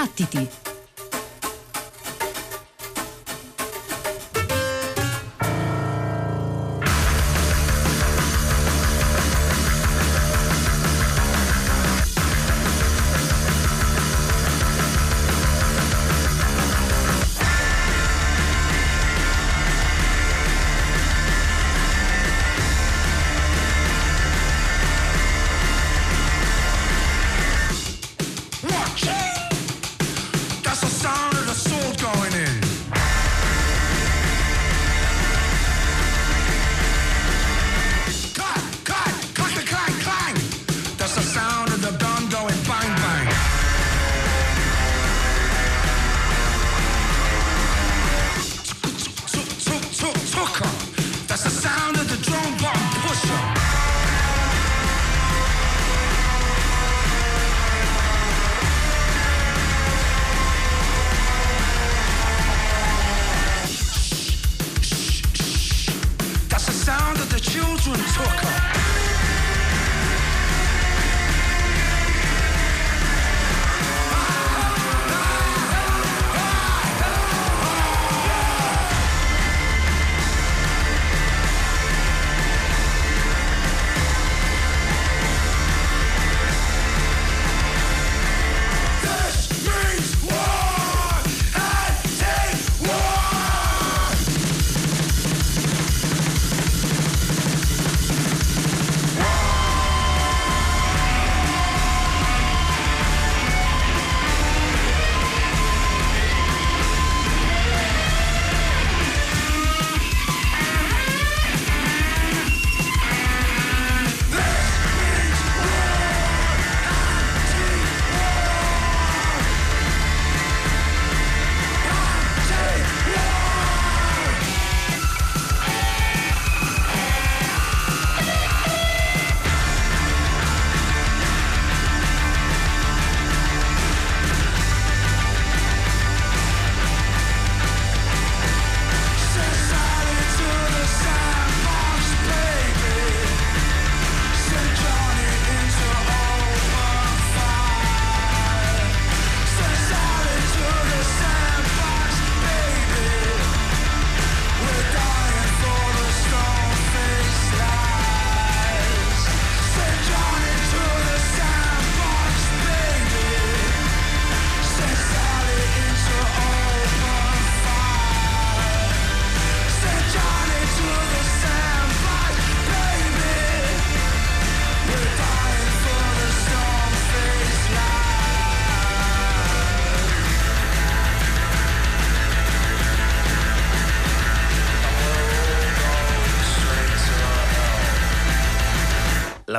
Battiti!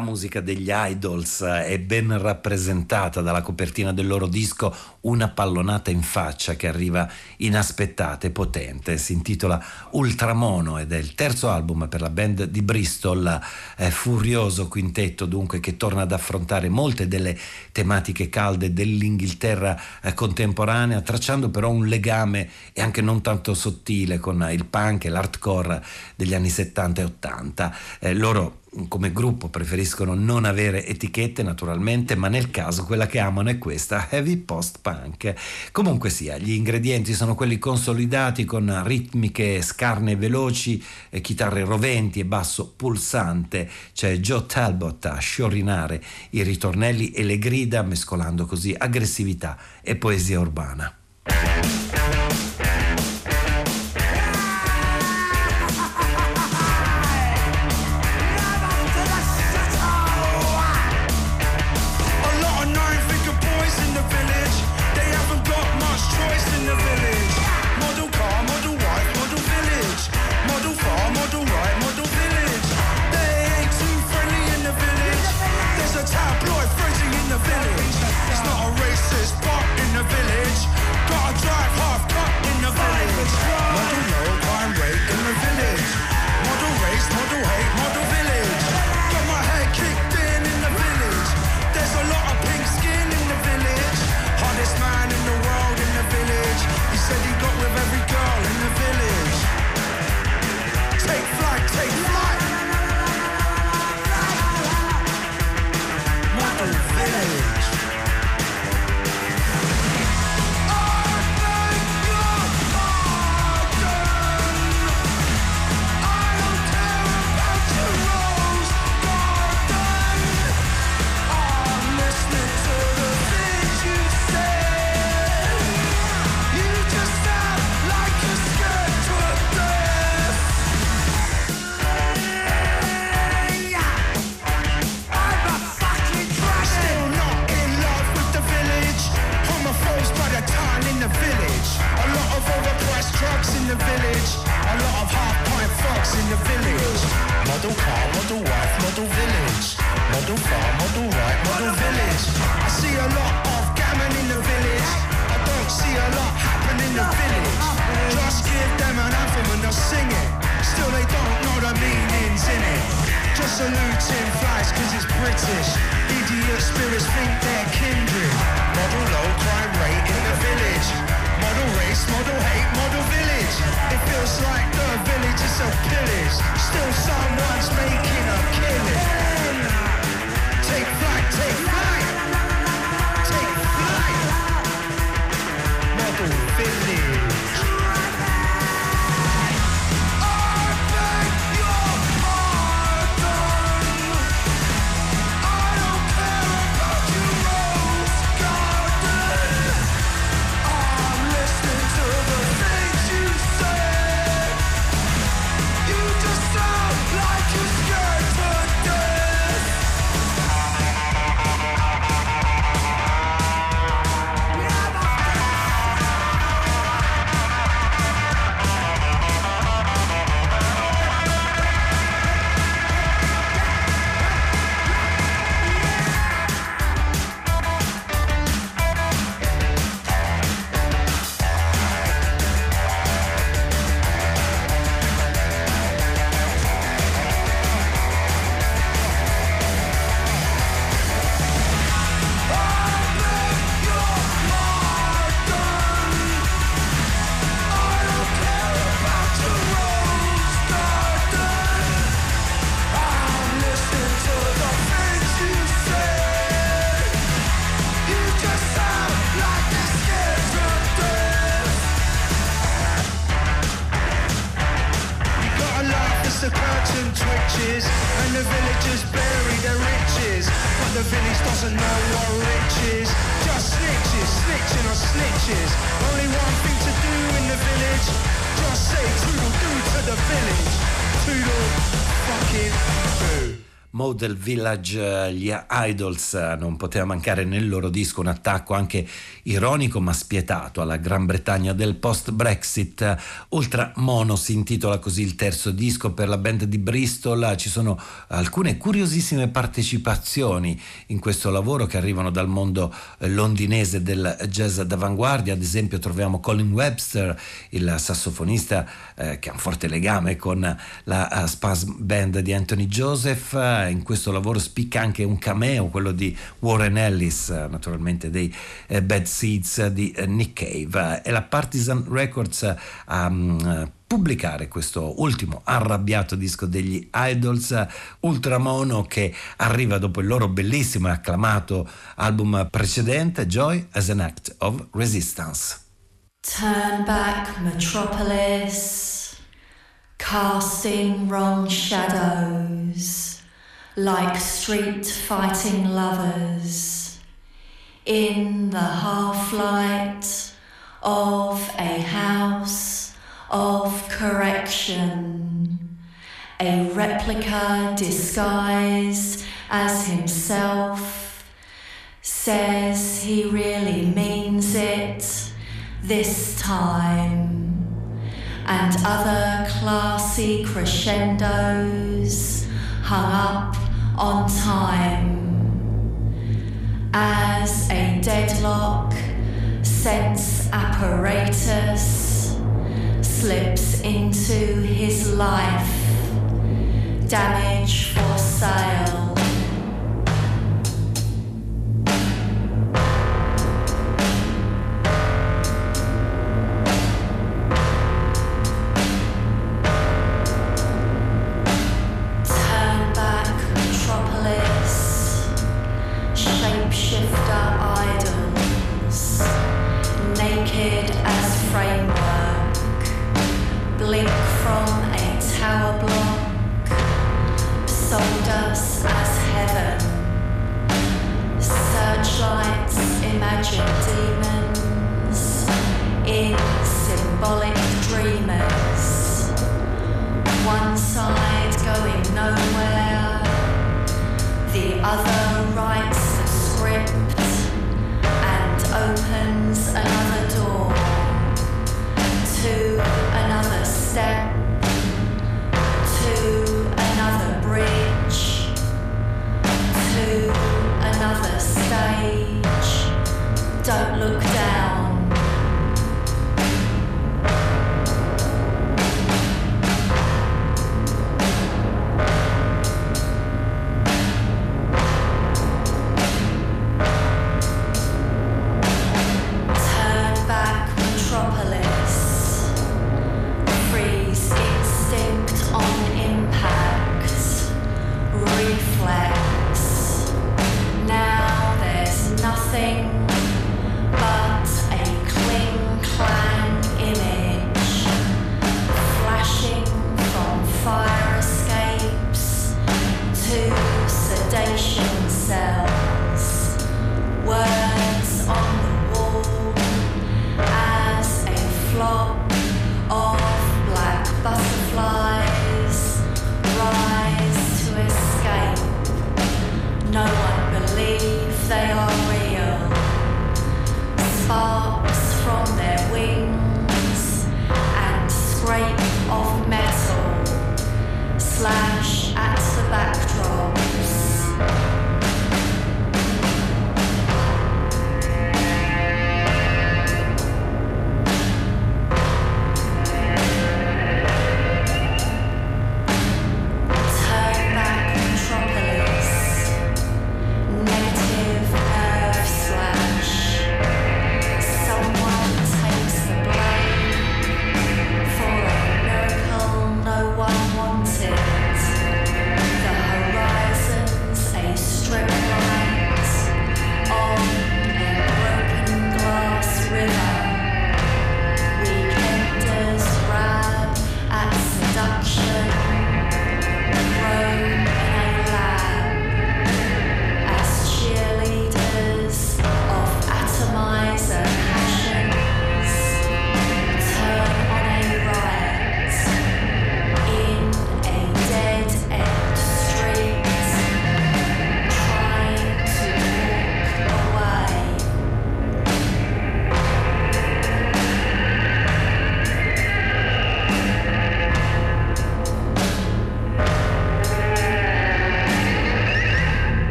La musica degli idols è ben rappresentata dalla copertina del loro disco Una pallonata in faccia che arriva inaspettata e potente. Si intitola Ultramono ed è il terzo album per la band di Bristol, è furioso quintetto dunque che torna ad affrontare molte delle tematiche calde dell'Inghilterra eh, contemporanea, tracciando però un legame e anche non tanto sottile con il punk e l'hardcore degli anni 70 e 80. Eh, loro come gruppo preferiscono non avere etichette naturalmente, ma nel caso quella che amano è questa, heavy post-punk. Comunque sia, gli ingredienti sono quelli consolidati con ritmiche scarne e veloci, chitarre roventi e basso pulsante. C'è Joe Talbot a sciorinare i ritornelli e le grida, mescolando così aggressività e poesia urbana. Model car, model wife, model village. Model farm, model right, model village. I see a lot of gammon in the village. I don't see a lot happen in the village. Just give them an anthem and they'll sing it. Still they don't know the meanings in it. Just saluting flies cause it's British. Idiot spirits think they're kindred. Model low crime rate in the village. Model race, model hate, model village. It feels like the village is a pillage. Still someone's making a killing. Take flight, take flight. Take flight. Model village. Model Village, gli Idols, eh, non poteva mancare nel loro disco un attacco anche ironico ma spietato alla Gran Bretagna del post-Brexit. Ultra Mono si intitola così il terzo disco per la band di Bristol. Ci sono alcune curiosissime partecipazioni in questo lavoro che arrivano dal mondo eh, londinese del jazz d'avanguardia. Ad esempio troviamo Colin Webster, il sassofonista eh, che ha un forte legame con la uh, Spasm Band di Anthony Joseph in questo lavoro spicca anche un cameo, quello di Warren Ellis, naturalmente dei eh, Bad Seeds di eh, Nick Cave. È la Partisan Records a um, pubblicare questo ultimo arrabbiato disco degli Idols Ultramono che arriva dopo il loro bellissimo e acclamato album precedente Joy as an Act of Resistance. Turn back, metropolis, casting wrong shadows. like street fighting lovers in the half light of a house of correction. A replica disguised as himself. Says he really means it this time, and other classy crescendos hung up on time as a deadlock sense apparatus slips into his life. Damage for sale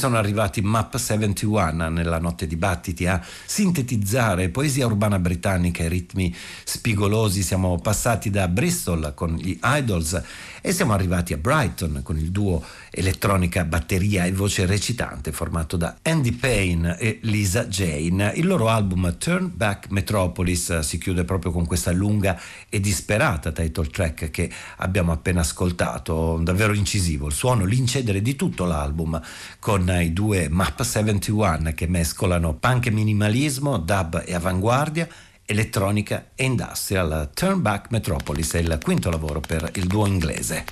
sono arrivati Map 71 nella notte dibattiti a sintetizzare poesia urbana britannica e ritmi spigolosi. Siamo passati da Bristol con gli Idols e siamo arrivati a Brighton con il duo elettronica batteria e voce recitante formato da Andy Payne e Lisa Jane. Il loro album Turn Back Metropolis si chiude proprio con questa lunga e disperata title track che abbiamo appena ascoltato, davvero incisivo, il suono, l'incedere di tutto l'album con i due Map 71 che mescolano punk e minimalismo, dub e avanguardia elettronica e industrial. Turn Back Metropolis è il quinto lavoro per il duo inglese.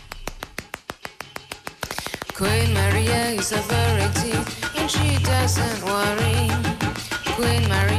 Queen Maria is a variety and she doesn't worry. Queen Maria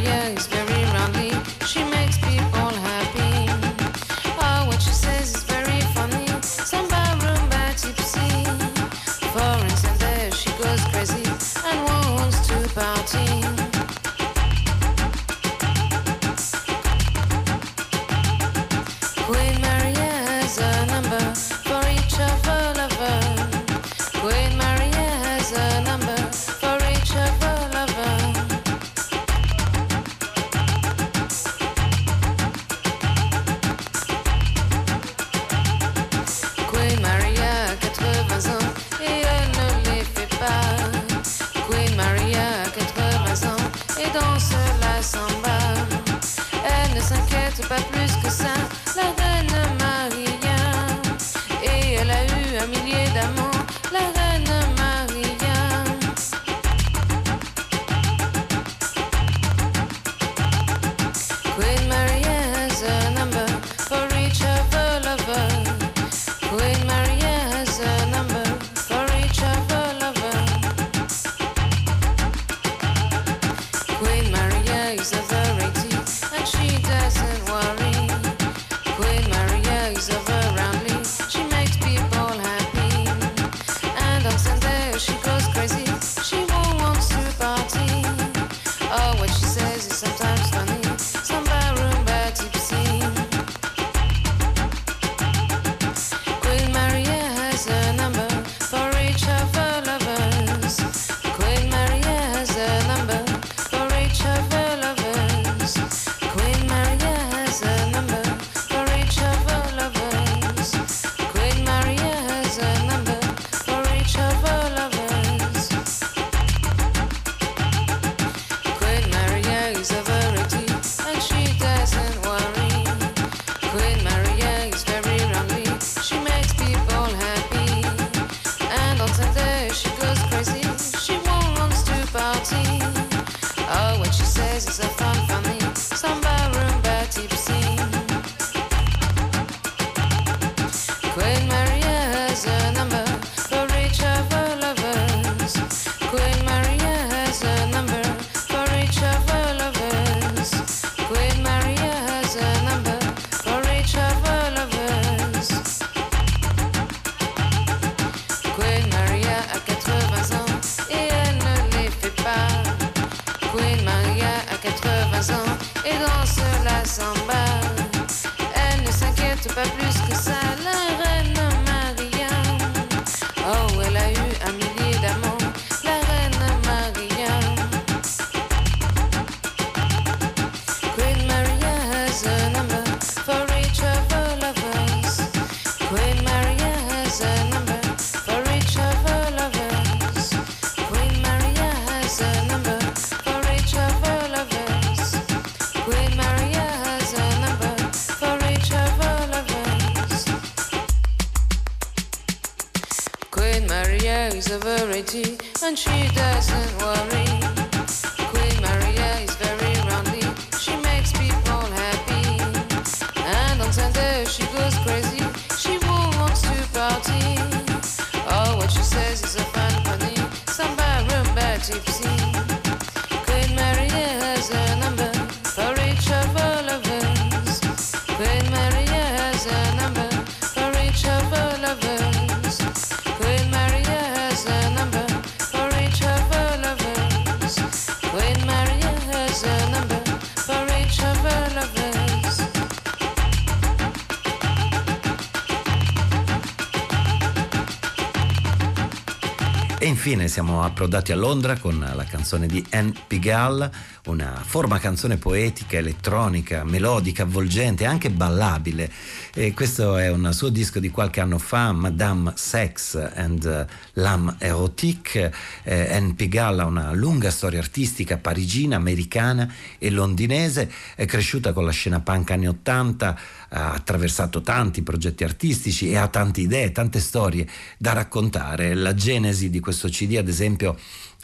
infine siamo approdati a Londra con la canzone di Anne Pigalle, una forma canzone poetica, elettronica, melodica, avvolgente, anche ballabile. E questo è un suo disco di qualche anno fa, Madame Sex and eh, L'âme érotique. Eh, Anne Pigalle ha una lunga storia artistica parigina, americana e londinese, è cresciuta con la scena punk anni 80, ha attraversato tanti progetti artistici e ha tante idee, tante storie da raccontare. La genesi di questo CD, ad esempio,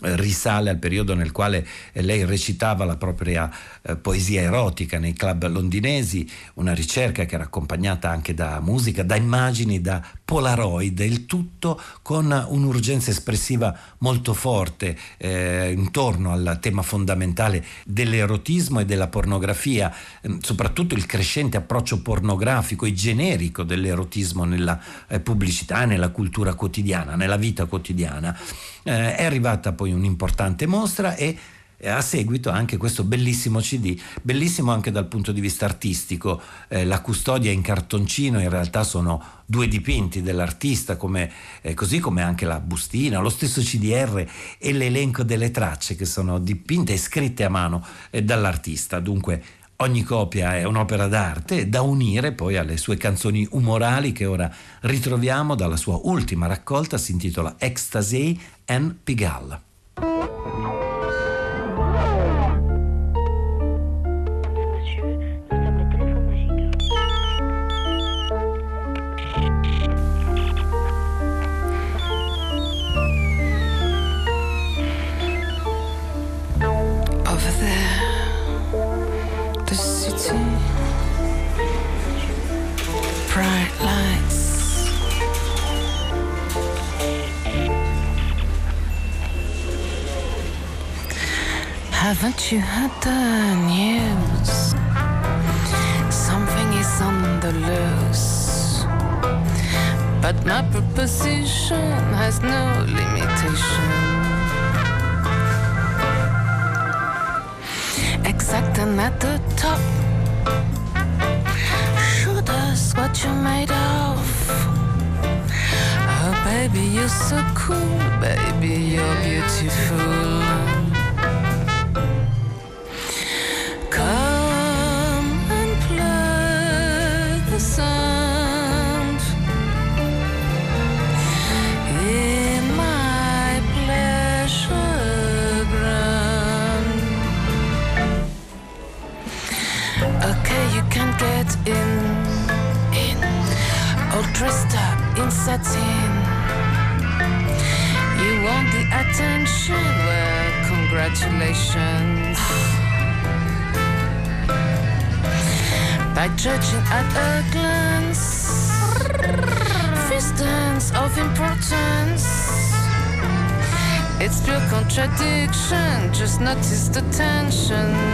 eh, risale al periodo nel quale eh, lei recitava la propria eh, poesia erotica nei club londinesi, una ricerca che era accompagnata anche da musica, da immagini, da polaroid, il tutto con un'urgenza espressiva molto forte eh, intorno al tema fondamentale dell'erotismo e della pornografia, ehm, soprattutto il crescente approccio pornografico e generico dell'erotismo nella eh, pubblicità nella cultura quotidiana, nella vita quotidiana. Eh, è arrivata poi un'importante mostra e e a seguito anche questo bellissimo CD, bellissimo anche dal punto di vista artistico, eh, la custodia in cartoncino in realtà sono due dipinti dell'artista, come, eh, così come anche la bustina, lo stesso CDR e l'elenco delle tracce che sono dipinte e scritte a mano eh, dall'artista. Dunque Ogni copia è un'opera d'arte da unire poi alle sue canzoni umorali che ora ritroviamo dalla sua ultima raccolta, si intitola Ecstasy and Pigalle. Haven't you heard the news? Something is on the loose. But my proposition has no limitation. exact and at the top. Show us what you're made of. Oh, baby, you're so cool, baby, you're beautiful. Notice the tension.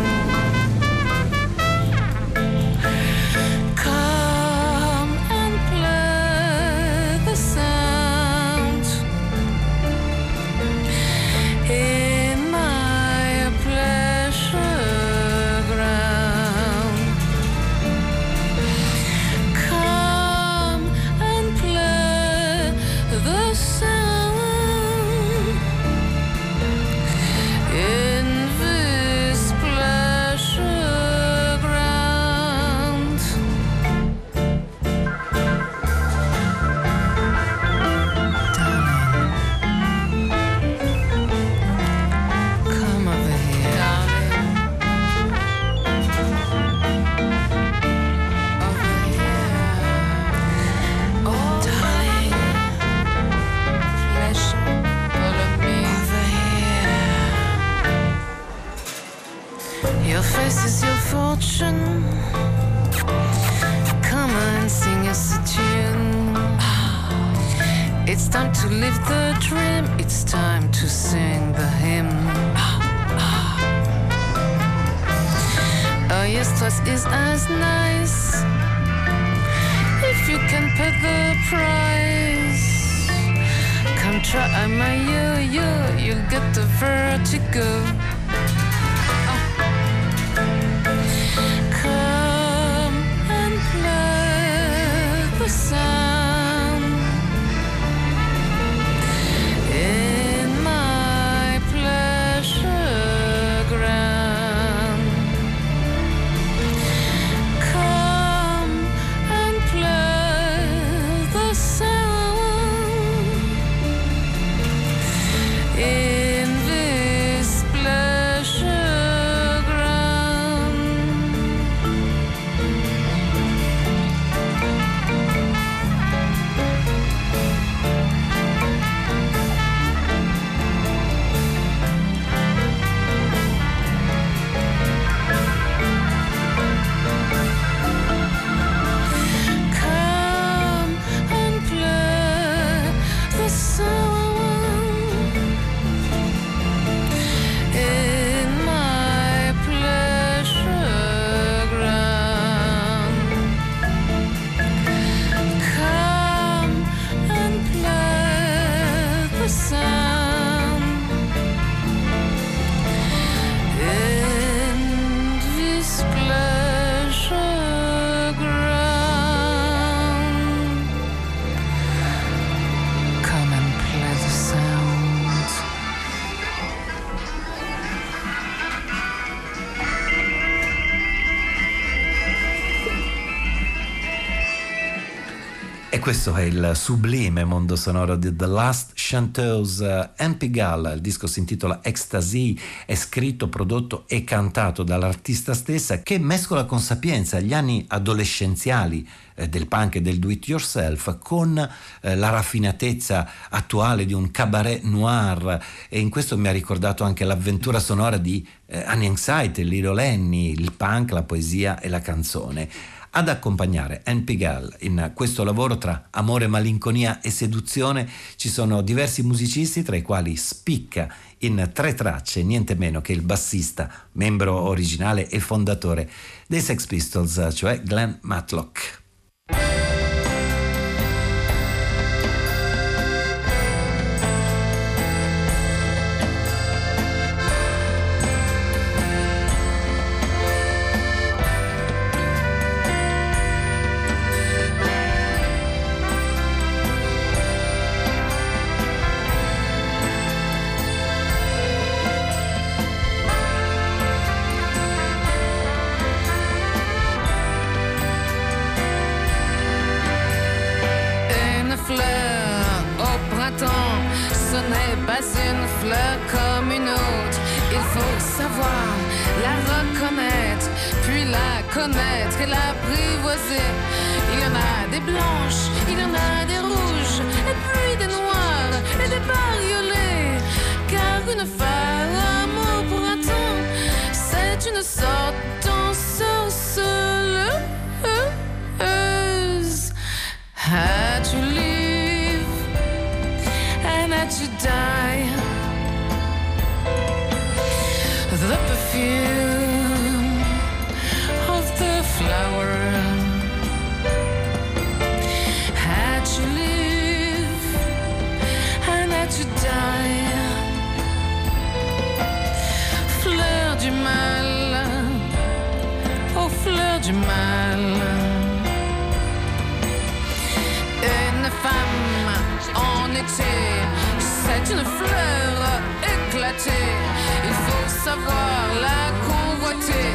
Questo è il sublime mondo sonoro di The Last Chanteuse uh, Pigalle. Il disco si intitola Ecstasy, è scritto, prodotto e cantato dall'artista stessa che mescola con sapienza gli anni adolescenziali eh, del punk e del do it yourself con eh, la raffinatezza attuale di un cabaret noir e in questo mi ha ricordato anche l'avventura sonora di eh, Annie Anxiety, Little Annie, il punk, la poesia e la canzone. Ad accompagnare Anne Pigalle in questo lavoro tra amore, malinconia e seduzione ci sono diversi musicisti tra i quali spicca in tre tracce niente meno che il bassista, membro originale e fondatore dei Sex Pistols, cioè Glenn Matlock. Had to live and had to die. The perfume of the flower had to live and had to die. Fleur du mal, oh fleur du mal. C'est une fleur éclatée. Il faut savoir la convoiter,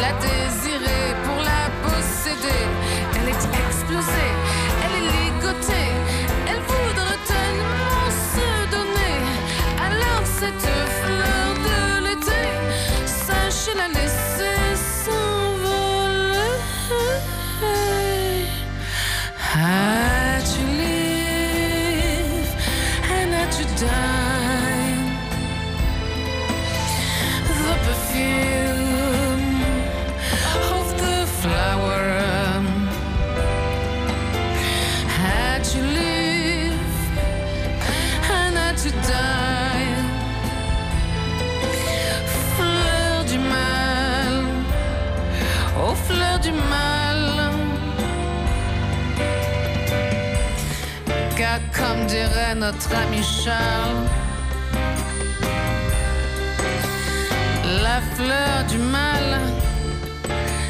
la désirer pour la posséder. Elle est explosée, elle est ligotée, elle voudrait tellement se donner. Alors cette fleur de l'été, sachez la laisser s'envoler. Had down notre ami Charles. La fleur du mal,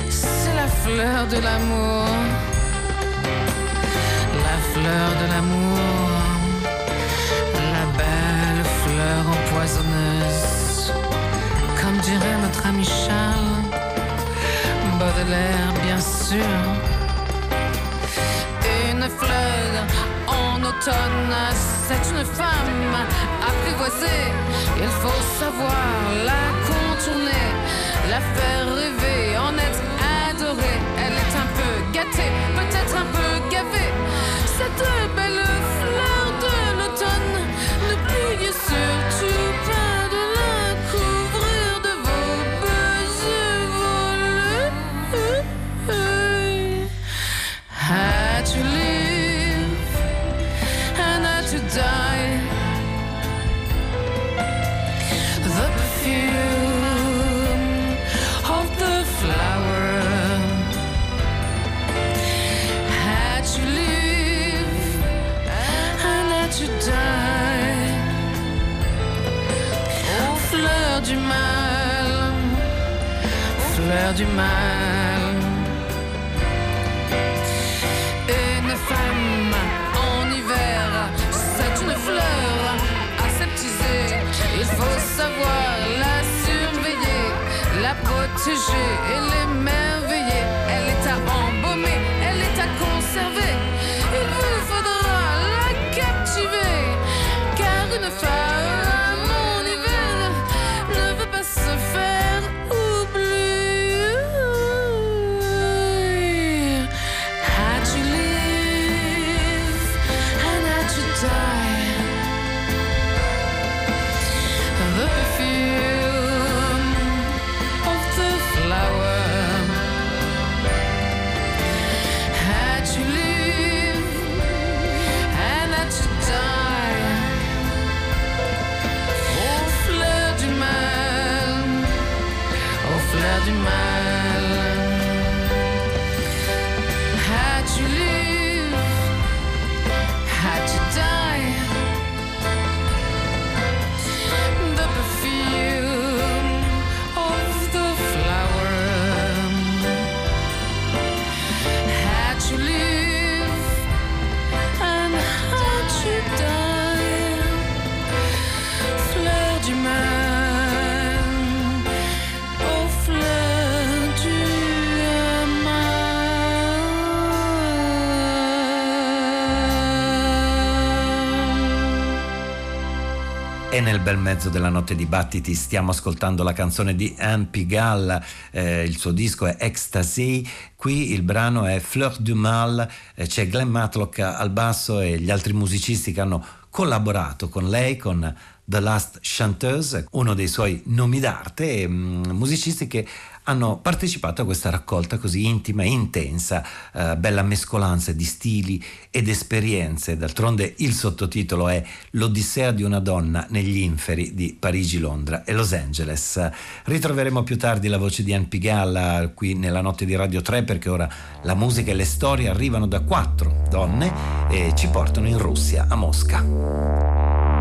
c'est la fleur de l'amour. La fleur de l'amour, la belle fleur empoisonneuse. Comme dirait notre ami Charles, Baudelaire, bien sûr. Une fleur c'est une femme apprivoisée. Il faut savoir la contourner, la faire rêver, en être adorée. Elle est un peu gâtée, peut-être un peu gavée. Cette belle du mal, fleur du mal. Une femme en hiver, c'est une fleur aseptisée. Il faut savoir la surveiller, la protéger et l'émerveiller. Nel bel mezzo della notte dibattiti stiamo ascoltando la canzone di Anne Pigalle, eh, il suo disco è Ecstasy, qui il brano è Fleur du Mal, eh, c'è Glenn Matlock al basso e gli altri musicisti che hanno collaborato con lei, con The Last Chanteuse, uno dei suoi nomi d'arte, mm, musicisti che hanno partecipato a questa raccolta così intima e intensa, eh, bella mescolanza di stili ed esperienze. D'altronde il sottotitolo è L'Odissea di una donna negli inferi di Parigi, Londra e Los Angeles. Ritroveremo più tardi la voce di Anne Pigalle qui nella notte di Radio 3 perché ora la musica e le storie arrivano da quattro donne e ci portano in Russia, a Mosca.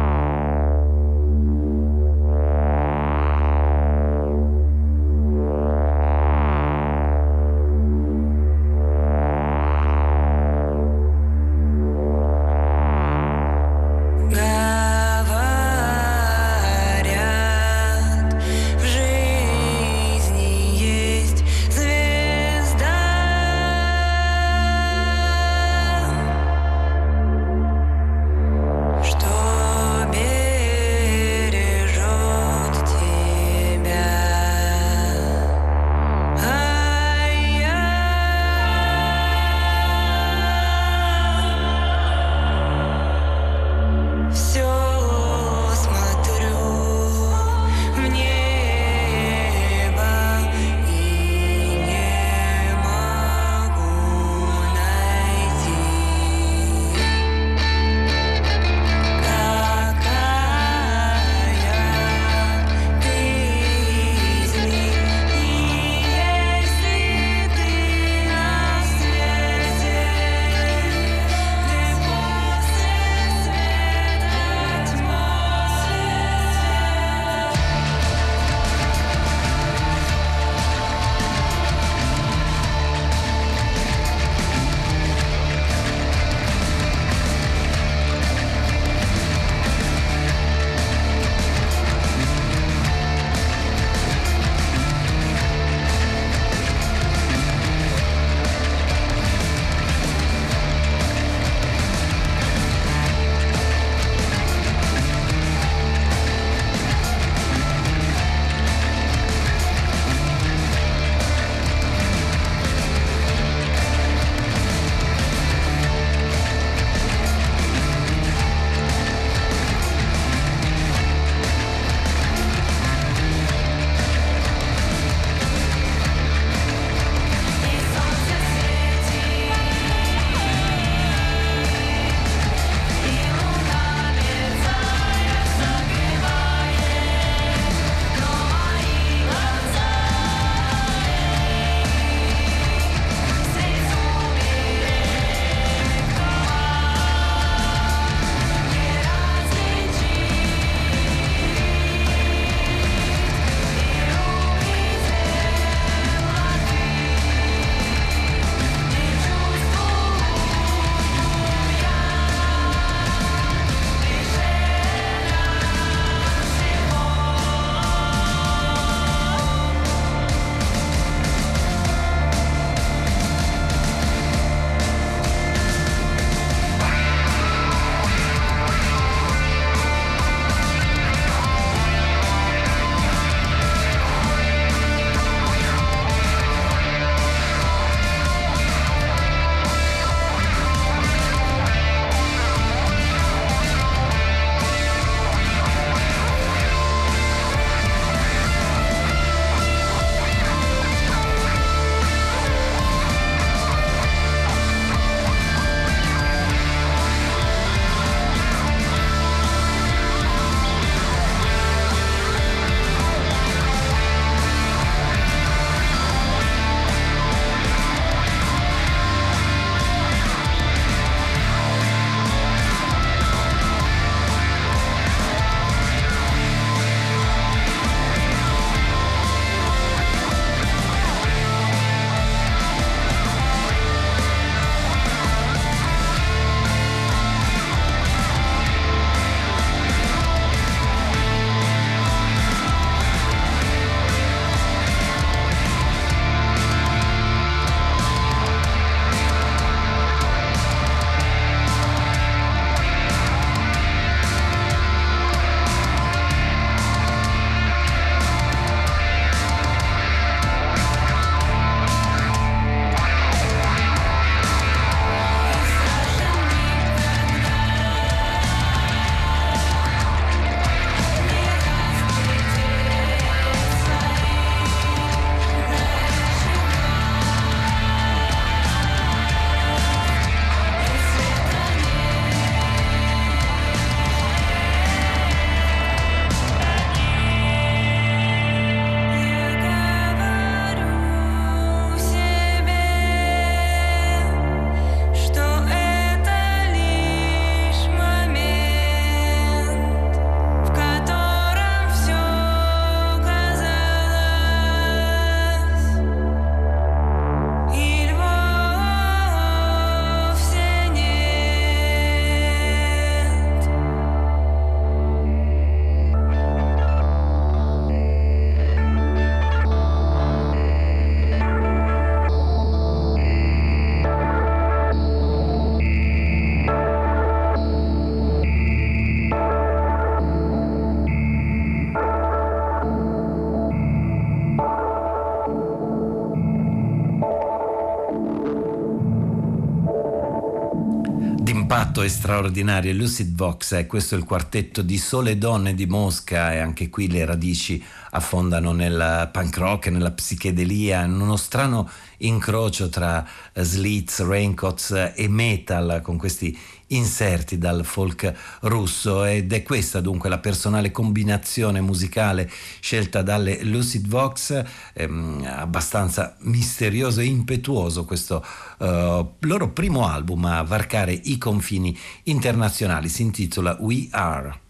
E straordinario Lucid Vox e questo è il quartetto di Sole Donne di Mosca e anche qui le radici affondano nel punk rock, nella psichedelia, in uno strano incrocio tra slits, raincoats e metal con questi inserti dal folk russo. Ed è questa dunque la personale combinazione musicale scelta dalle Lucid Vox, ehm, abbastanza misterioso e impetuoso questo eh, loro primo album a varcare i confini internazionali, si intitola We Are.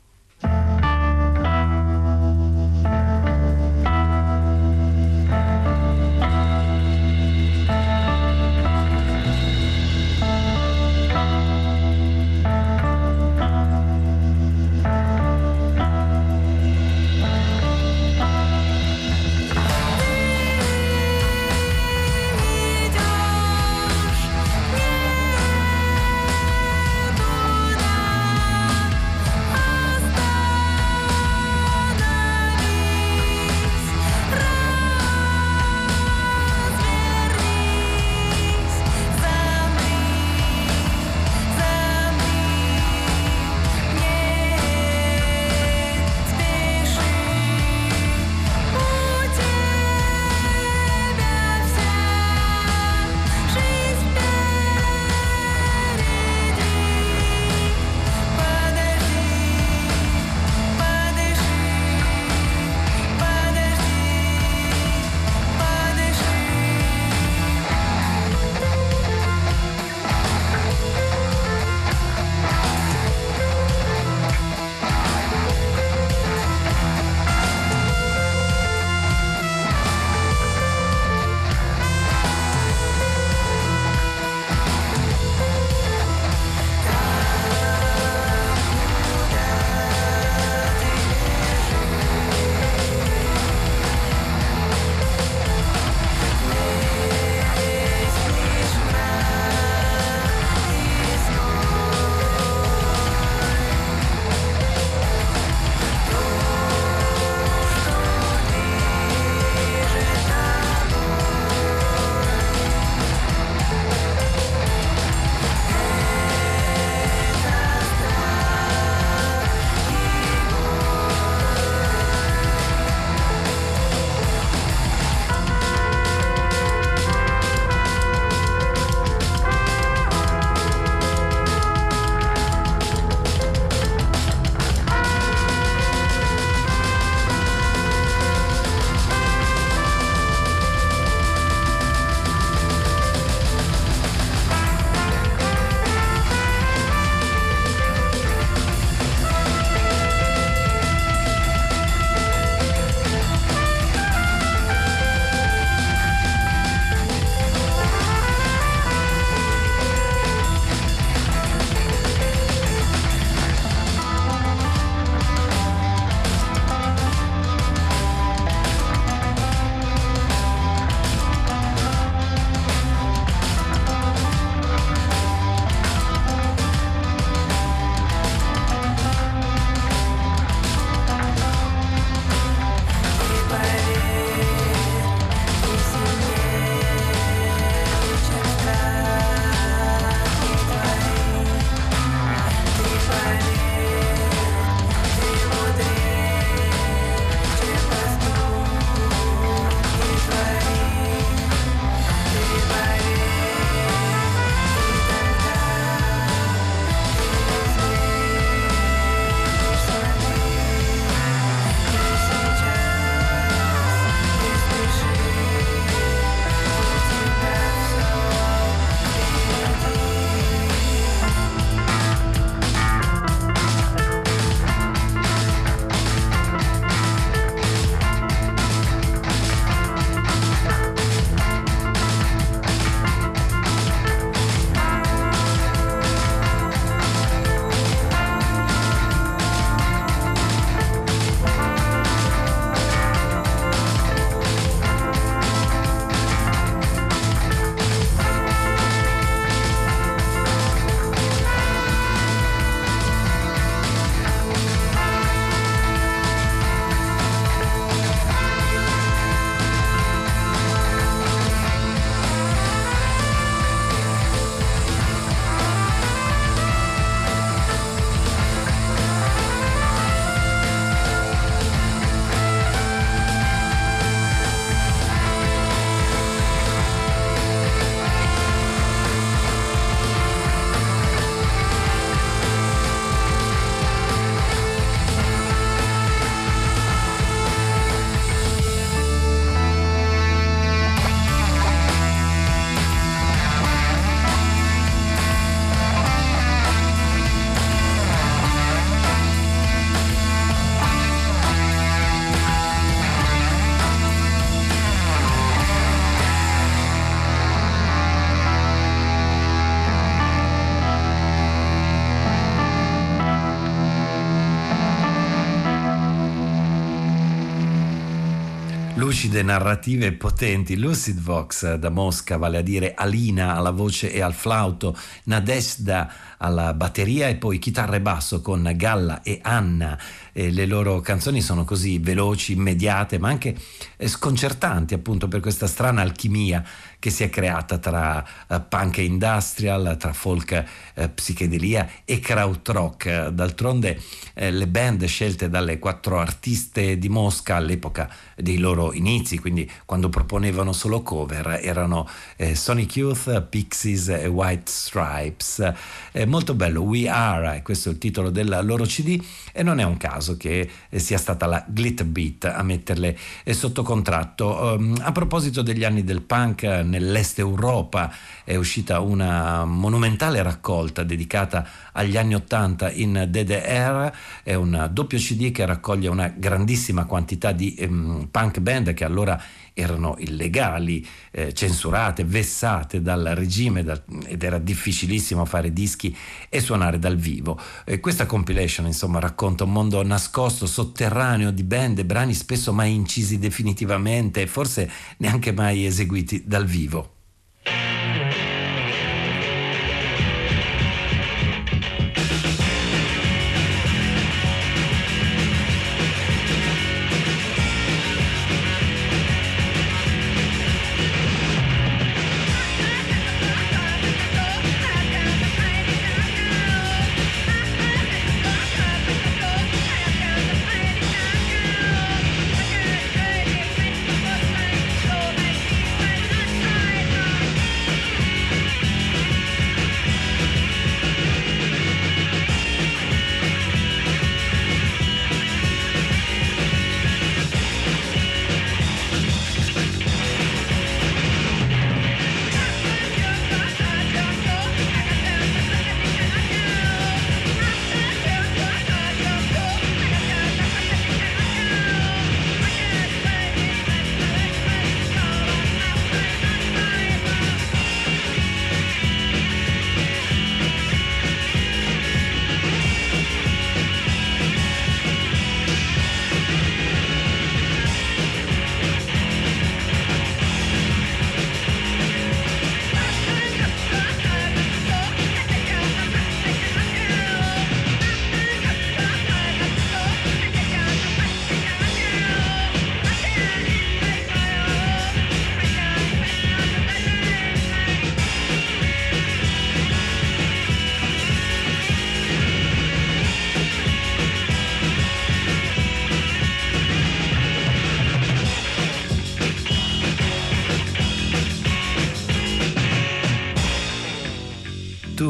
Lucide, narrative potenti. Lucid Vox da Mosca, vale a dire Alina alla voce e al flauto, Nadezhda alla batteria e poi chitarra e basso con Galla e Anna. E le loro canzoni sono così veloci, immediate, ma anche sconcertanti appunto per questa strana alchimia che si è creata tra uh, punk e industrial, tra folk, uh, psichedelia e krautrock. D'altronde eh, le band scelte dalle quattro artiste di Mosca all'epoca dei loro inizi, quindi quando proponevano solo cover, erano eh, Sonic Youth, Pixies e White Stripes. È molto bello, We Are, questo è il titolo del loro CD e non è un caso che eh, sia stata la Glitter Beat a metterle eh, sotto contratto. Um, a proposito degli anni del punk, nell'est Europa è uscita una monumentale raccolta dedicata agli anni 80 in DDR, è un doppio CD che raccoglie una grandissima quantità di um, punk band che allora erano illegali, eh, censurate, vessate dal regime dal, ed era difficilissimo fare dischi e suonare dal vivo. Eh, questa compilation insomma racconta un mondo nascosto, sotterraneo di band e brani spesso mai incisi definitivamente e forse neanche mai eseguiti dal vivo.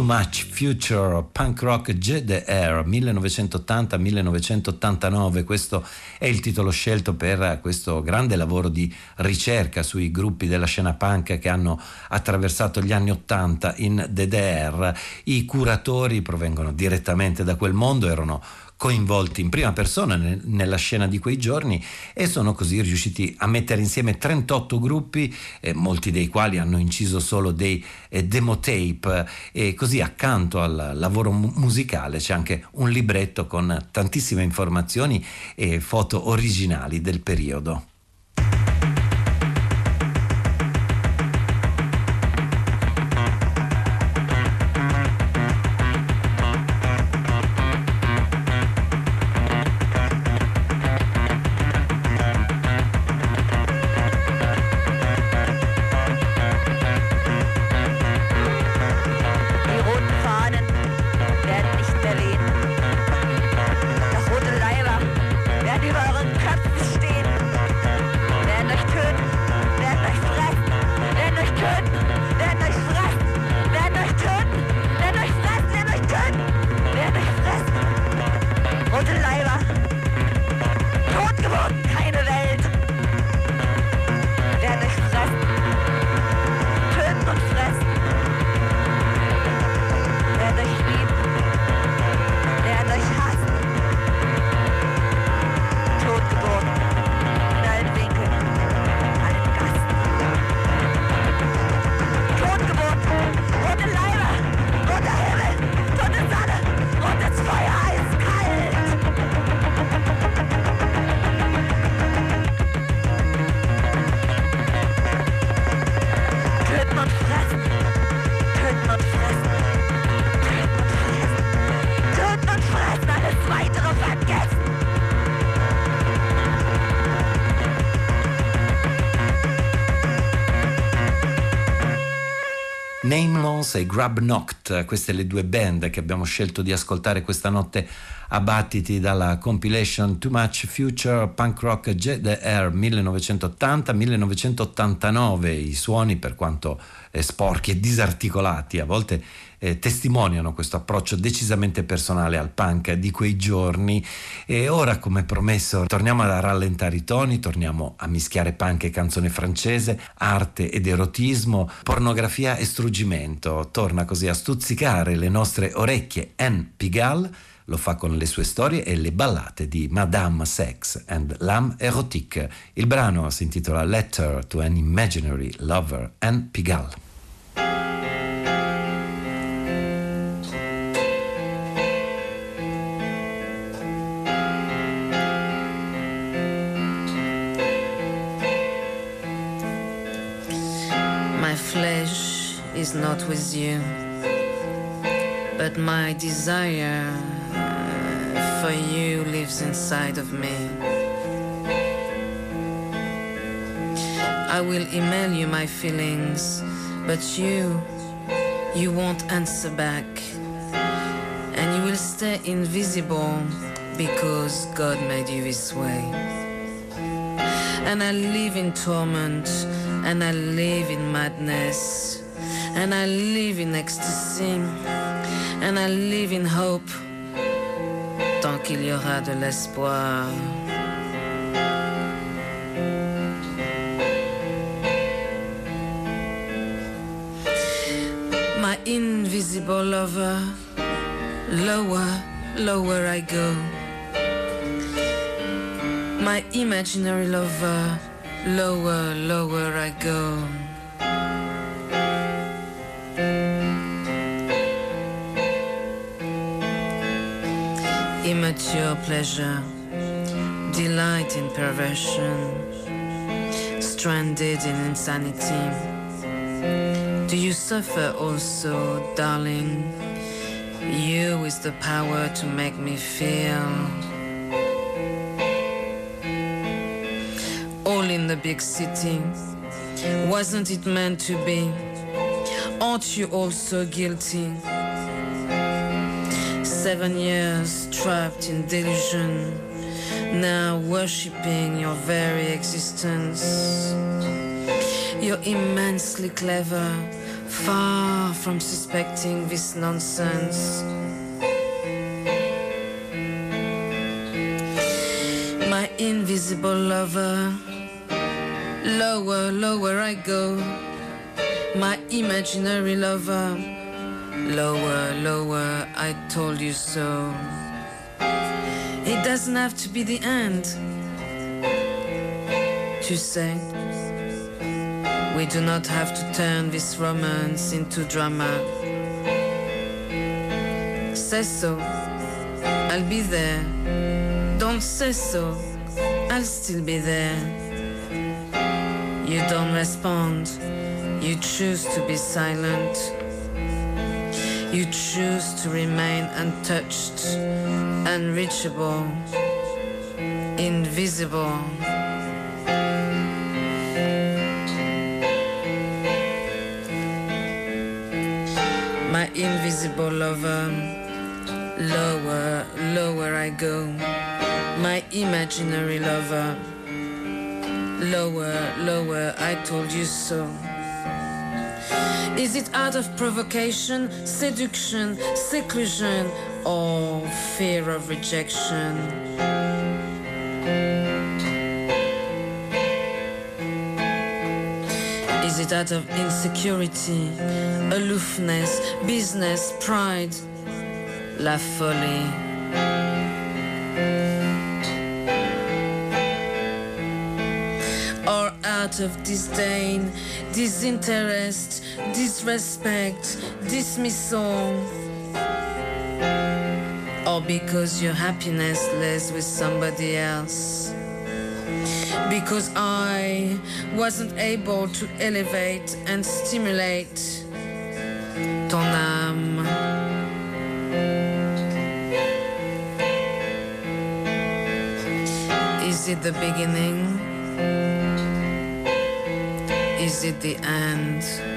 Much Future Punk Rock GDR 1980-1989, questo è il titolo scelto per questo grande lavoro di ricerca sui gruppi della scena punk che hanno attraversato gli anni 80 in DDR. I curatori provengono direttamente da quel mondo, erano coinvolti in prima persona ne- nella scena di quei giorni e sono così riusciti a mettere insieme 38 gruppi, eh, molti dei quali hanno inciso solo dei eh, demo tape e così accanto al lavoro mu- musicale c'è anche un libretto con tantissime informazioni e foto originali del periodo. E Grab Knocked, queste le due band che abbiamo scelto di ascoltare questa notte a battiti dalla compilation Too Much Future Punk Rock Jet Air 1980-1989. I suoni, per quanto eh, sporchi e disarticolati, a volte eh, testimoniano questo approccio decisamente personale al punk di quei giorni. E ora, come promesso, torniamo a rallentare i toni, torniamo a mischiare punk e canzone francese, arte ed erotismo, pornografia e struggimento. Torna così a stuzzicare le nostre orecchie Anne Pigalle lo fa con le sue storie e le ballate di Madame Sex and L'âme érotique. Il brano si intitola Letter to an Imaginary Lover, Anne Pigalle. My flesh is not with you, but my desire for you lives inside of me. I will email you my feelings, but you, you won't answer back. And you will stay invisible because God made you this way. And I live in torment, and I live in madness, and I live in ecstasy, and I live in hope, qu'il y aura de l'espoir. My invisible lover, lower, lower I go. My imaginary lover, lower, lower I go. Immature pleasure, delight in perversion, stranded in insanity. Do you suffer also, darling? You with the power to make me feel. all in the big city. Wasn't it meant to be? Aren't you also guilty? Seven years trapped in delusion, now worshipping your very existence. You're immensely clever, far from suspecting this nonsense. My invisible lover. Lower, lower I go. My imaginary lover. Lower, lower, I told you so. It doesn't have to be the end. To say, we do not have to turn this romance into drama. Say so, I'll be there. Don't say so, I'll still be there. You don't respond. You choose to be silent. You choose to remain untouched, unreachable, invisible. My invisible lover, lower, lower I go. My imaginary lover. Lower, lower, I told you so. Is it out of provocation, seduction, seclusion, or fear of rejection? Is it out of insecurity, aloofness, business, pride, la folie? or out of disdain, disinterest, disrespect, dismissal, or because your happiness lies with somebody else. Because I wasn't able to elevate and stimulate ton âme. Is it the beginning? Is it the end?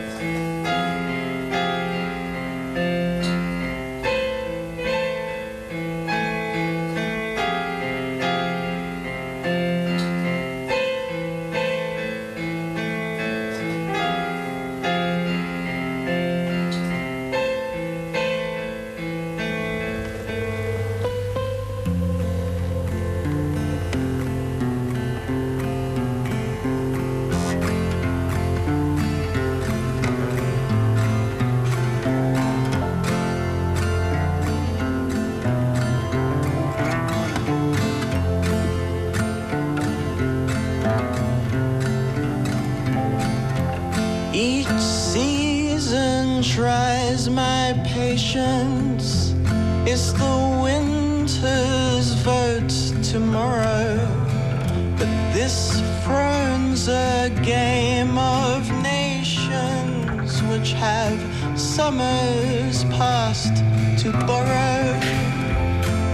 Which have summers past to borrow.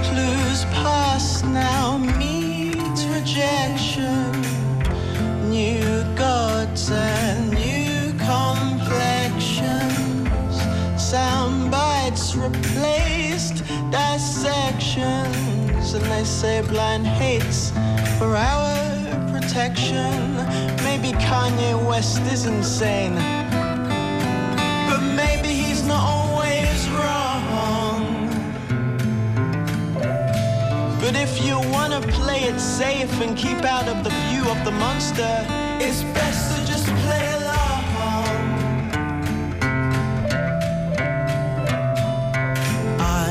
Clues past now meet rejection. New gods and new complexions. Sound bites replaced dissections. And they say blind hates for our protection. Maybe Kanye West is insane. But if you wanna play it safe and keep out of the view of the monster, it's best to just play along. I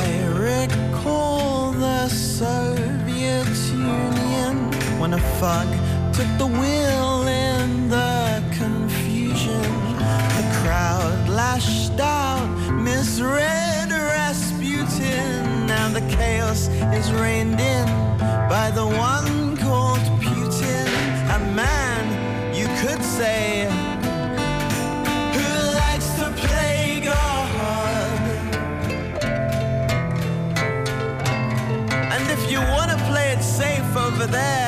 recall the Soviet Union when a fog took the wheel in the confusion. The crowd lashed out, misread chaos is reined in by the one called Putin. A man, you could say, who likes to play God. And if you wanna play it safe over there,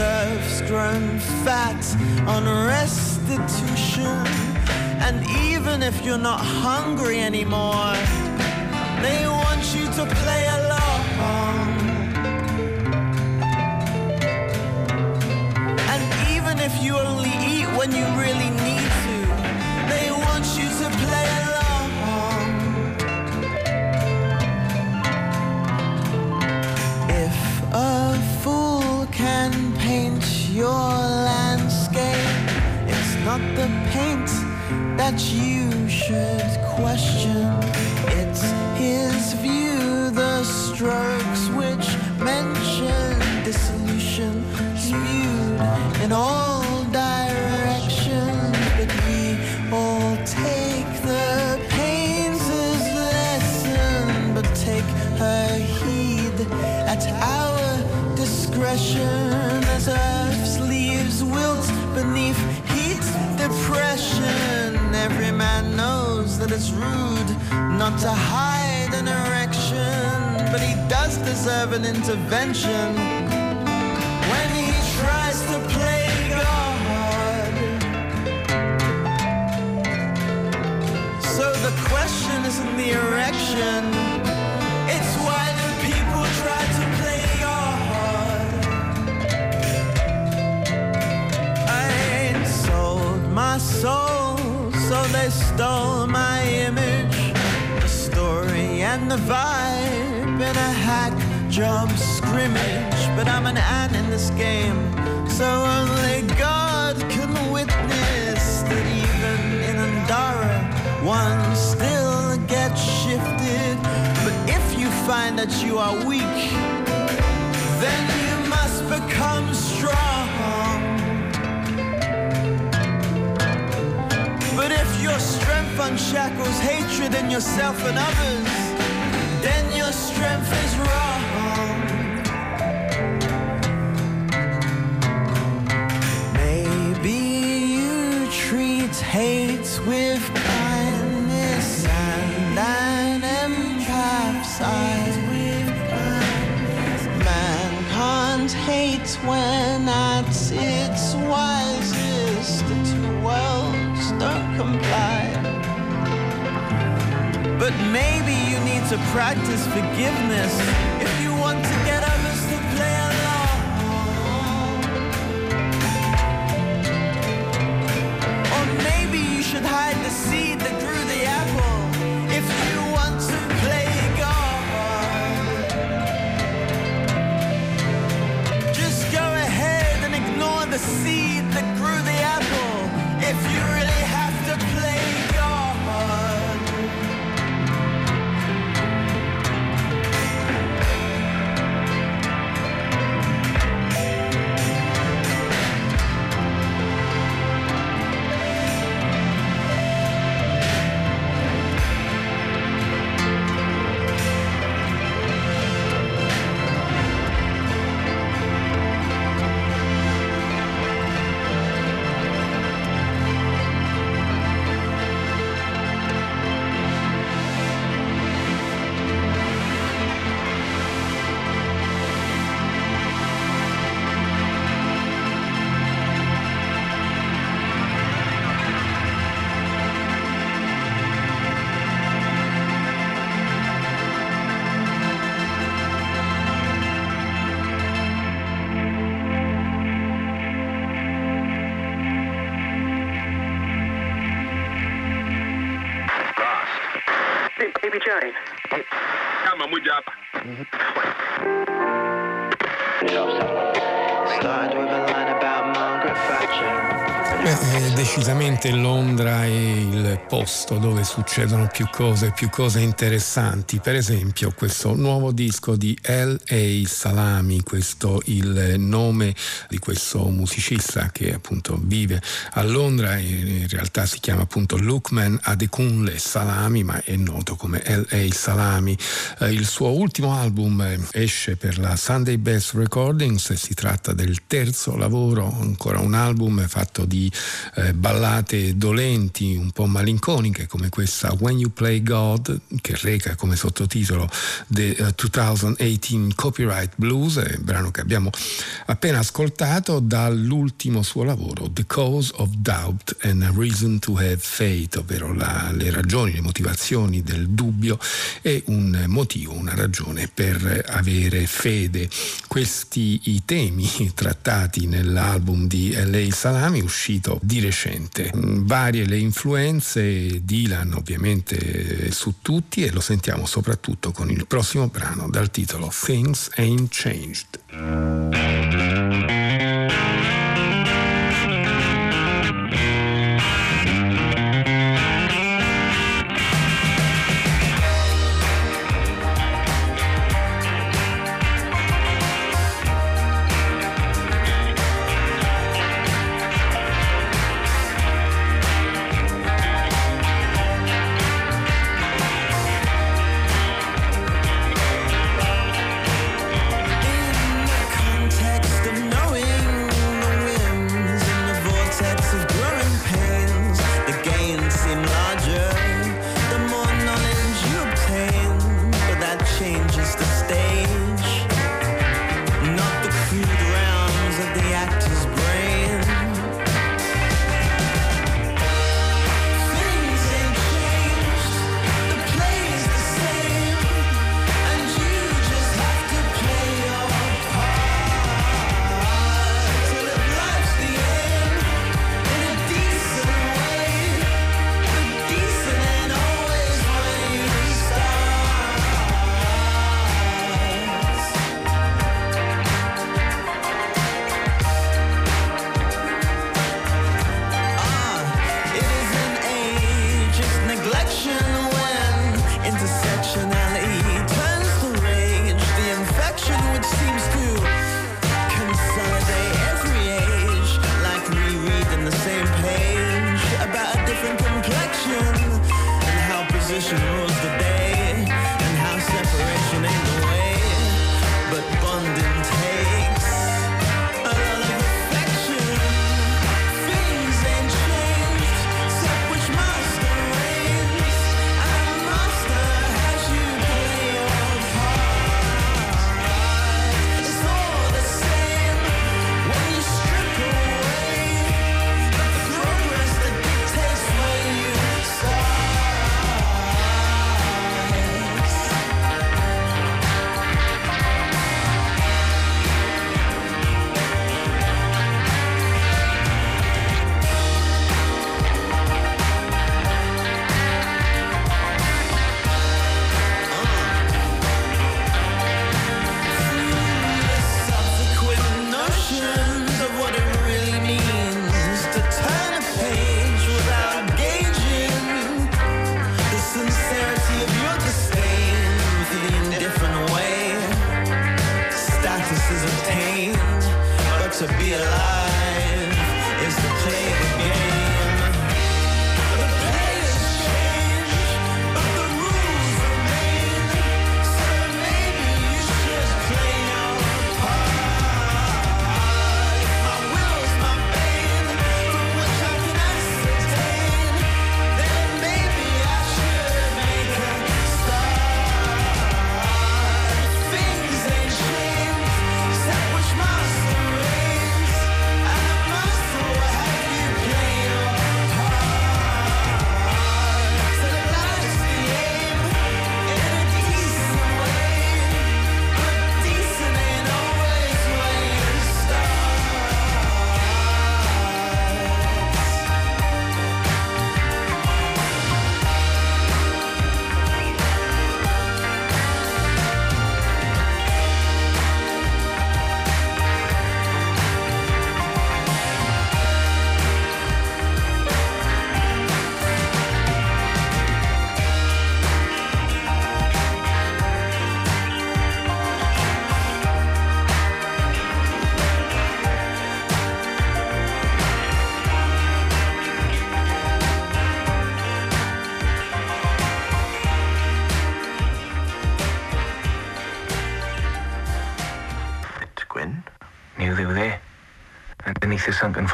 serfs grown fat on restitution. And even if you're not hungry anymore, they want you to play along. And even if you only eat when you really your landscape, it's not the paint that you should question. Discretion as earth's leaves wilt beneath heat depression. Every man knows that it's rude not to hide an erection, but he does deserve an intervention when he tries to play God. So the question isn't the erection, soul, so they stole my image, the story and the vibe in a hack job scrimmage. But I'm an ant in this game, so only God can witness that even in Andara, one still gets shifted. But if you find that you are weak, then you must become strong. But if your strength unshackles hatred in yourself and others, then your strength is wrong. Maybe you treat hate with kindness and an empath's eyes with can't hate when at its wisest. But maybe you need to practice forgiveness posto dove succedono più cose, più cose interessanti. Per esempio, questo nuovo disco di L.A. Salami, questo il nome di questo musicista che appunto vive a Londra in realtà si chiama appunto Lukman Adekunle Salami, ma è noto come L.A. Salami. Eh, il suo ultimo album eh, esce per la Sunday Best Recordings si tratta del terzo lavoro, ancora un album fatto di eh, ballate dolenti, un po' malinconiche come questa When You Play God che reca come sottotitolo The eh, 2018 Copyright Blues, il brano che abbiamo appena ascoltato dall'ultimo suo lavoro The Cause of Doubt and a Reason to Have Faith, ovvero la- le ragioni, le motivazioni del dubbio e un motivo, una ragione per avere fede. Questi i temi trattati nell'album di L.A. Salami uscito di recente. Mm, Varie le influenze, Dylan ovviamente su tutti e lo sentiamo soprattutto con il prossimo brano dal titolo Things Ain't Changed.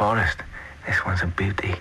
Forest. This one's a beauty.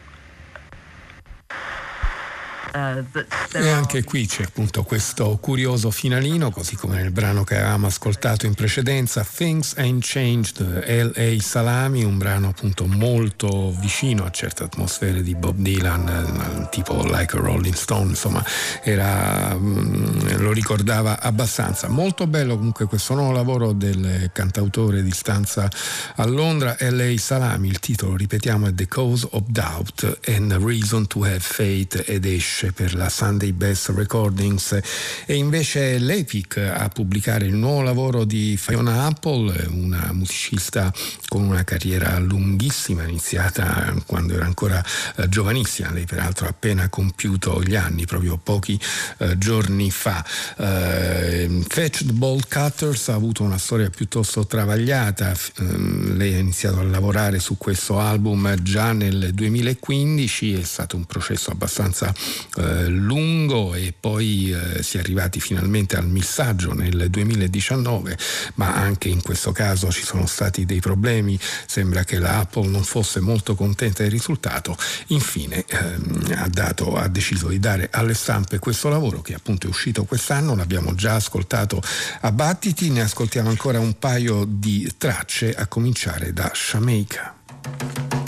E anche qui c'è appunto questo curioso finalino, così come nel brano che avevamo ascoltato in precedenza, Things Ain't Changed, L.A. Salami, un brano appunto molto vicino a certe atmosfere di Bob Dylan, eh, tipo Like a Rolling Stone, insomma, era, mm, lo ricordava abbastanza. Molto bello comunque questo nuovo lavoro del cantautore di stanza a Londra, L.A. Salami, il titolo, ripetiamo, è The Cause of Doubt and Reason to Have Faith ed esce per la Sunday Best Recordings. E invece l'Epic a pubblicare il nuovo lavoro di Fiona Apple, una musicista con una carriera lunghissima, iniziata quando era ancora eh, giovanissima, lei peraltro ha appena compiuto gli anni, proprio pochi eh, giorni fa. Eh, Fetched Bolt Cutters ha avuto una storia piuttosto travagliata, ehm, lei ha iniziato a lavorare su questo album già nel 2015, è stato un processo abbastanza eh, lungo e poi eh, si è arrivati finalmente al missaggio nel 2019, ma anche in questo caso ci sono stati dei problemi, sembra che la Apple non fosse molto contenta del risultato, infine ehm, ha, dato, ha deciso di dare alle stampe questo lavoro che appunto è uscito quest'anno, l'abbiamo già ascoltato a battiti, ne ascoltiamo ancora un paio di tracce a cominciare da Shamaica.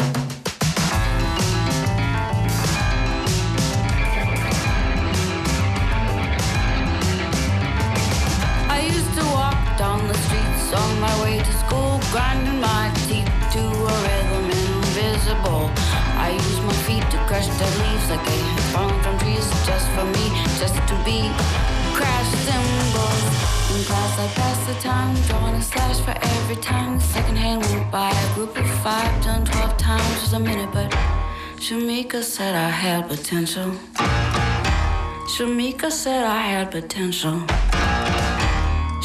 Dead leaves like had fallen from trees just for me, just to be crash cymbals. In class, I pass the time, drawing a slash for every time the second hand went by. A group of five done twelve times was a minute, but Shamika said I had potential. Shamika said I had potential.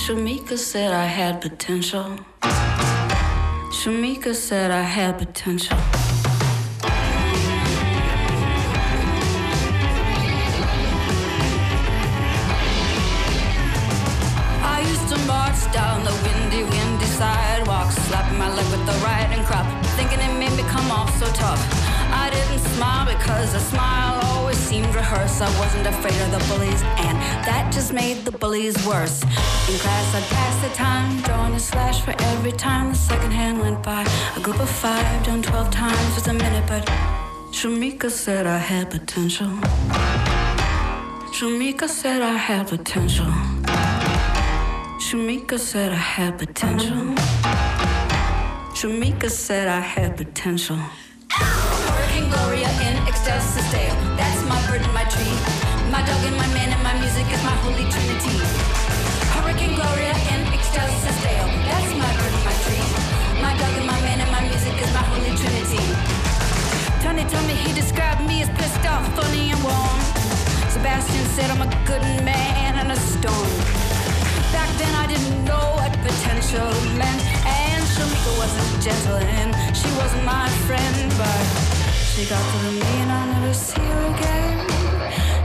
Shamika said I had potential. Shamika said I had potential. Smile because a smile always seemed rehearsed. I wasn't afraid of the bullies, and that just made the bullies worse. In class, I'd pass the time, drawing a slash for every time the second hand went by. A group of five done 12 times was a minute, but Shamika said I had potential. Shamika said I had potential. Shamika said I had potential. Shamika said I had potential. Hurricane Gloria in ecstasy stale. That's my bird and my tree. My dog and my man and my music is my holy trinity. Hurricane Gloria in ecstasy stale. That's my bird and my tree. My dog and my man and my music is my holy trinity. Tony told me he described me as pissed off, funny and warm. Sebastian said I'm a good man and a storm. Back then I didn't know what potential meant, and Shamika wasn't gentle and she wasn't my friend, but she got through to me and I'll never see her again.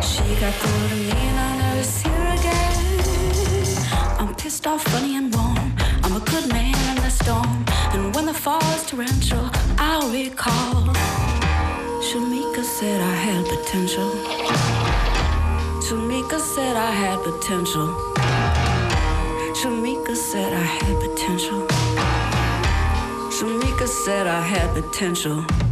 She got through to me and I'll never see her again. I'm pissed off, funny and warm. I'm a good man in the storm, and when the fall is torrential, I'll recall. Shamika said I had potential. Shamika said I had potential. Shamika said I had potential. Shamika said I had potential.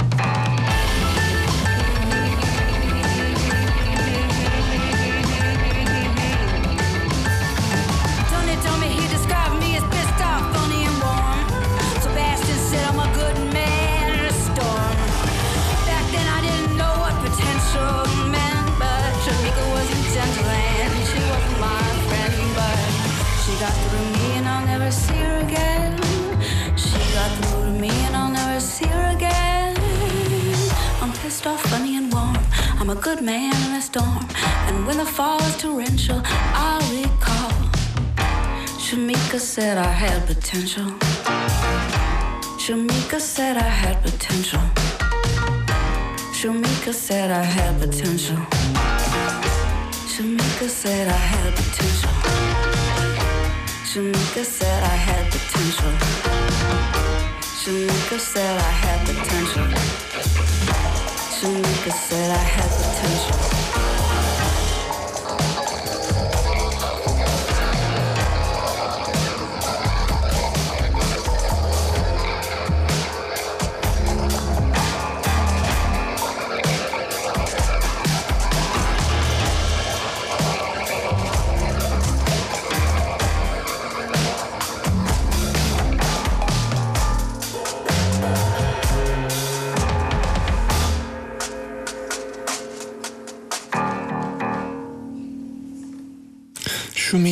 Got through me and I'll never see her again. She got through to me and I'll never see her again. I'm pissed off, funny and warm. I'm a good man in a storm, and when the fall is torrential, I'll recall. Shamika said I had potential. Shamika said I had potential. Shamika said I had potential. Shamika said I had potential. Shamika said I had potential. Shanika said I had potential. Shanika said I had potential.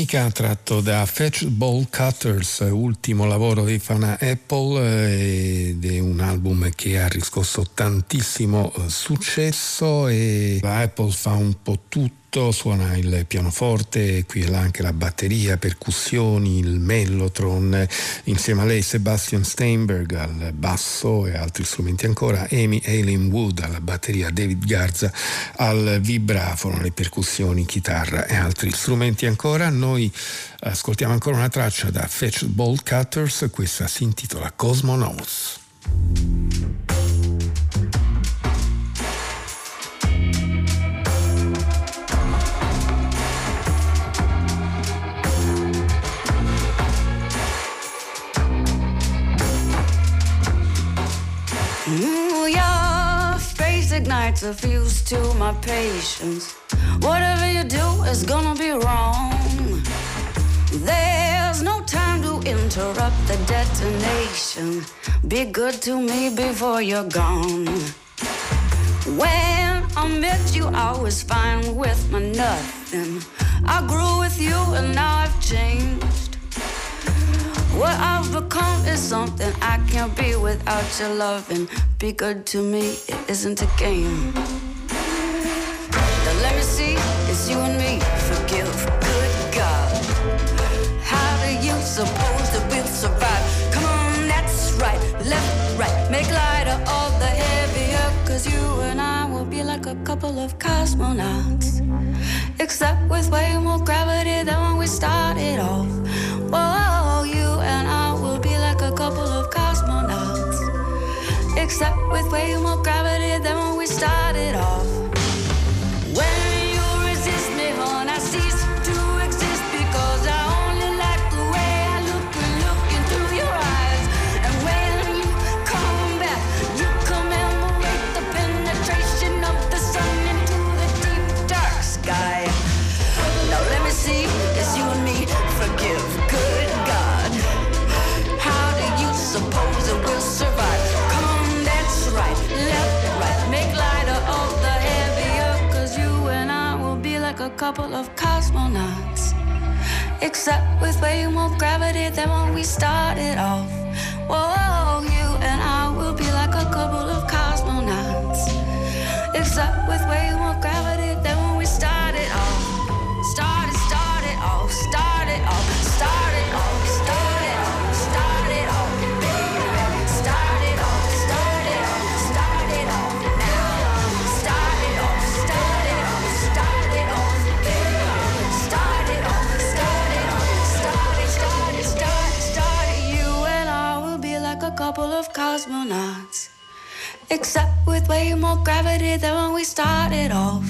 Shumika tratto da Fetch Ball Cutters, ultimo lavoro di Fana Apple eh, ed è un album che ha riscosso tantissimo eh, successo e la Apple fa un po' tutto suona il pianoforte, qui e là anche la batteria, percussioni, il mellotron, insieme a lei Sebastian Steinberg al basso e altri strumenti ancora, Amy Aileen Wood alla batteria, David Garza al vibrafono, le percussioni, chitarra e altri strumenti ancora. Noi ascoltiamo ancora una traccia da Fetch Ball Cutters, questa si intitola Cosmonauts. Ignites fuse to my patience. Whatever you do is gonna be wrong. There's no time to interrupt the detonation. Be good to me before you're gone. When I met you, I was fine with my nothing. I grew with you and now I've changed. What I've become is something I can't be without your loving. Be good to me, it isn't a game. Now let me see, it's you and me. Forgive, good God. How do you suppose that we'll survive? Come on, that's right, left, right. Make light of all the heavier, cause you and I will be like a couple of cosmonauts. Except with way more gravity than when we started off. Except with way more gravity than when we started off. Like a couple of cosmonauts. Except with way more gravity than when we started off. Whoa, you and I will be like a couple of cosmonauts. Except couple of cosmonauts. Except with way more gravity than when we started off.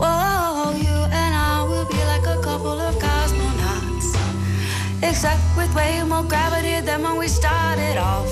Whoa, you and I will be like a couple of cosmonauts. Except with way more gravity than when we started off.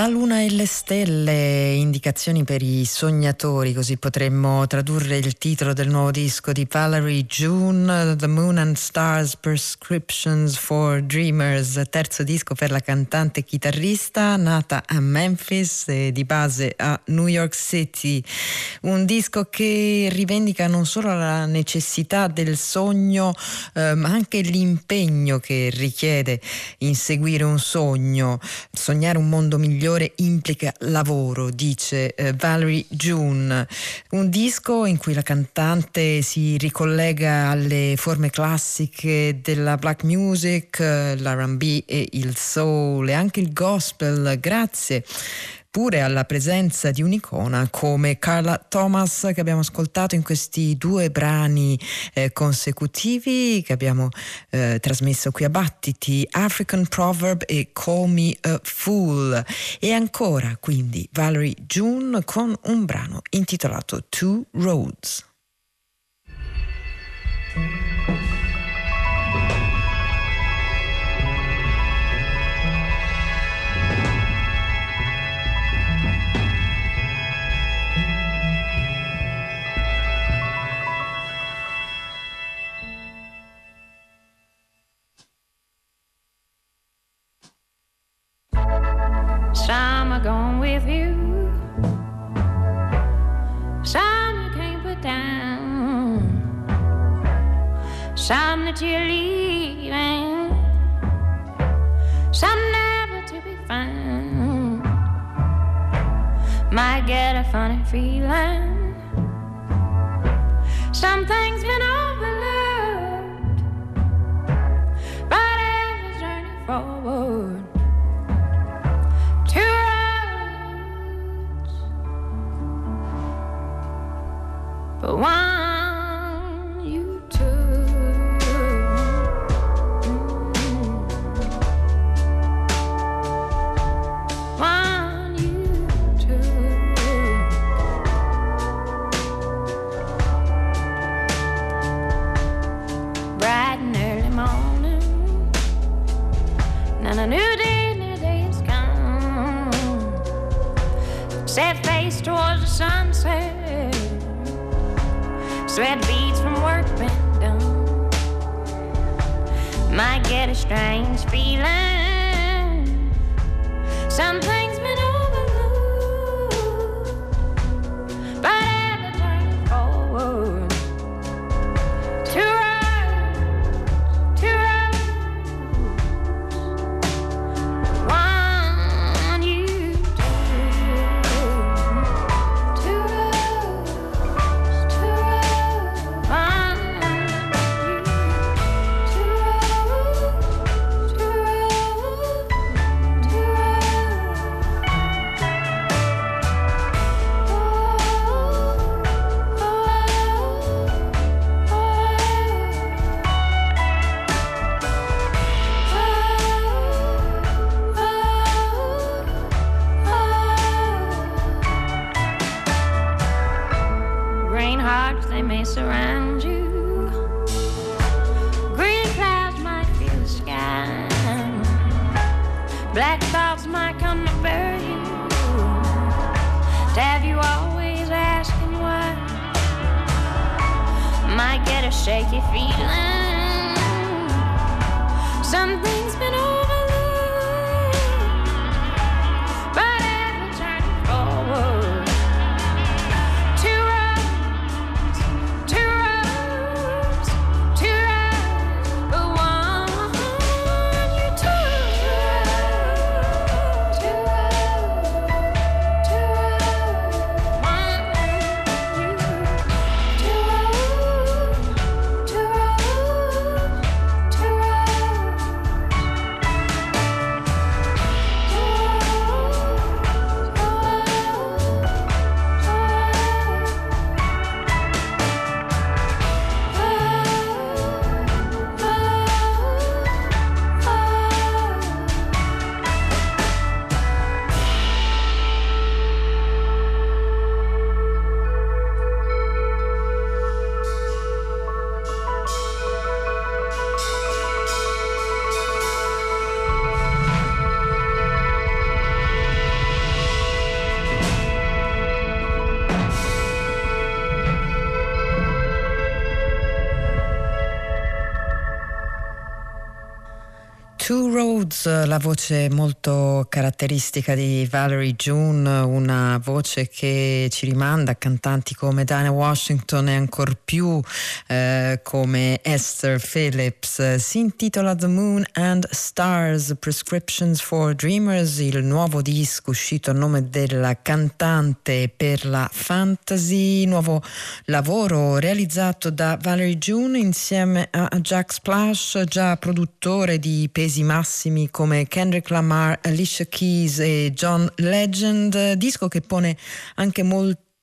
La luna e le stelle, indicazioni per i sognatori, così potremmo tradurre il titolo del nuovo disco di Valerie June, The Moon and Stars Prescriptions for Dreamers, terzo disco per la cantante chitarrista nata a Memphis e di base a New York City. Un disco che rivendica non solo la necessità del sogno, eh, ma anche l'impegno che richiede inseguire un sogno, sognare un mondo migliore implica lavoro, dice eh, Valerie June. Un disco in cui la cantante si ricollega alle forme classiche della black music, eh, l'RB e il soul e anche il gospel, grazie pure alla presenza di un'icona come Carla Thomas che abbiamo ascoltato in questi due brani eh, consecutivi che abbiamo eh, trasmesso qui a Battiti, African Proverb e Call Me a Fool. E ancora quindi Valerie June con un brano intitolato Two Roads. Some are going with you. Some you can't put down. Some that you're leaving. Some never to be found. Might get a funny feeling. Some things been overlooked. But every journey forward. But why? Two Roads, la voce molto caratteristica di Valerie June, una voce che ci rimanda a cantanti come Diana Washington e ancor più eh, come Esther Phillips. Si intitola The Moon and Stars, Prescriptions for Dreamers, il nuovo disco uscito a nome della cantante per la fantasy, nuovo lavoro realizzato da Valerie June insieme a Jack Splash, già produttore di pesi massimi come Kendrick Lamar, Alicia Keys e John Legend, disco che pone anche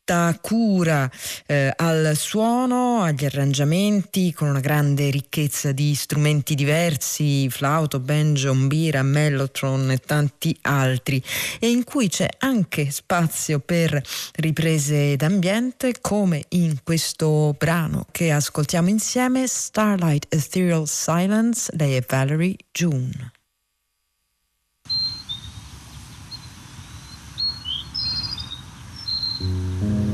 molta cura eh, al suono, agli arrangiamenti con una grande ricchezza di strumenti diversi, flauto, banjo, mbira, mellotron e tanti altri e in cui c'è anche spazio per riprese d'ambiente come in questo brano che ascoltiamo insieme Starlight Ethereal Silence, lei è Valerie June. Mm-hmm.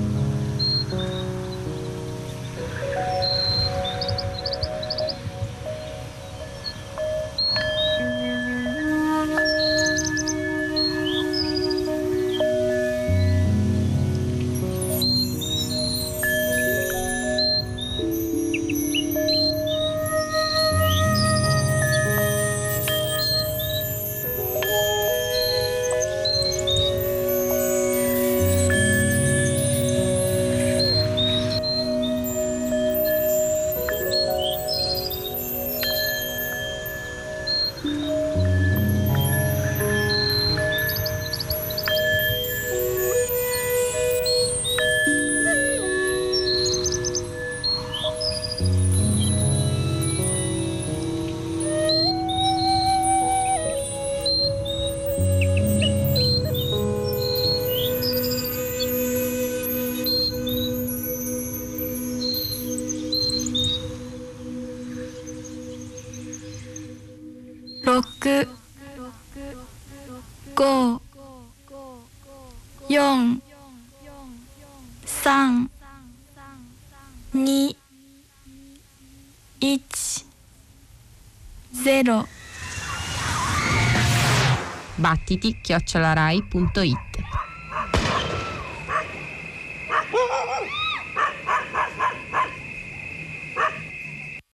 ゼロ battiti chiocciolarai.it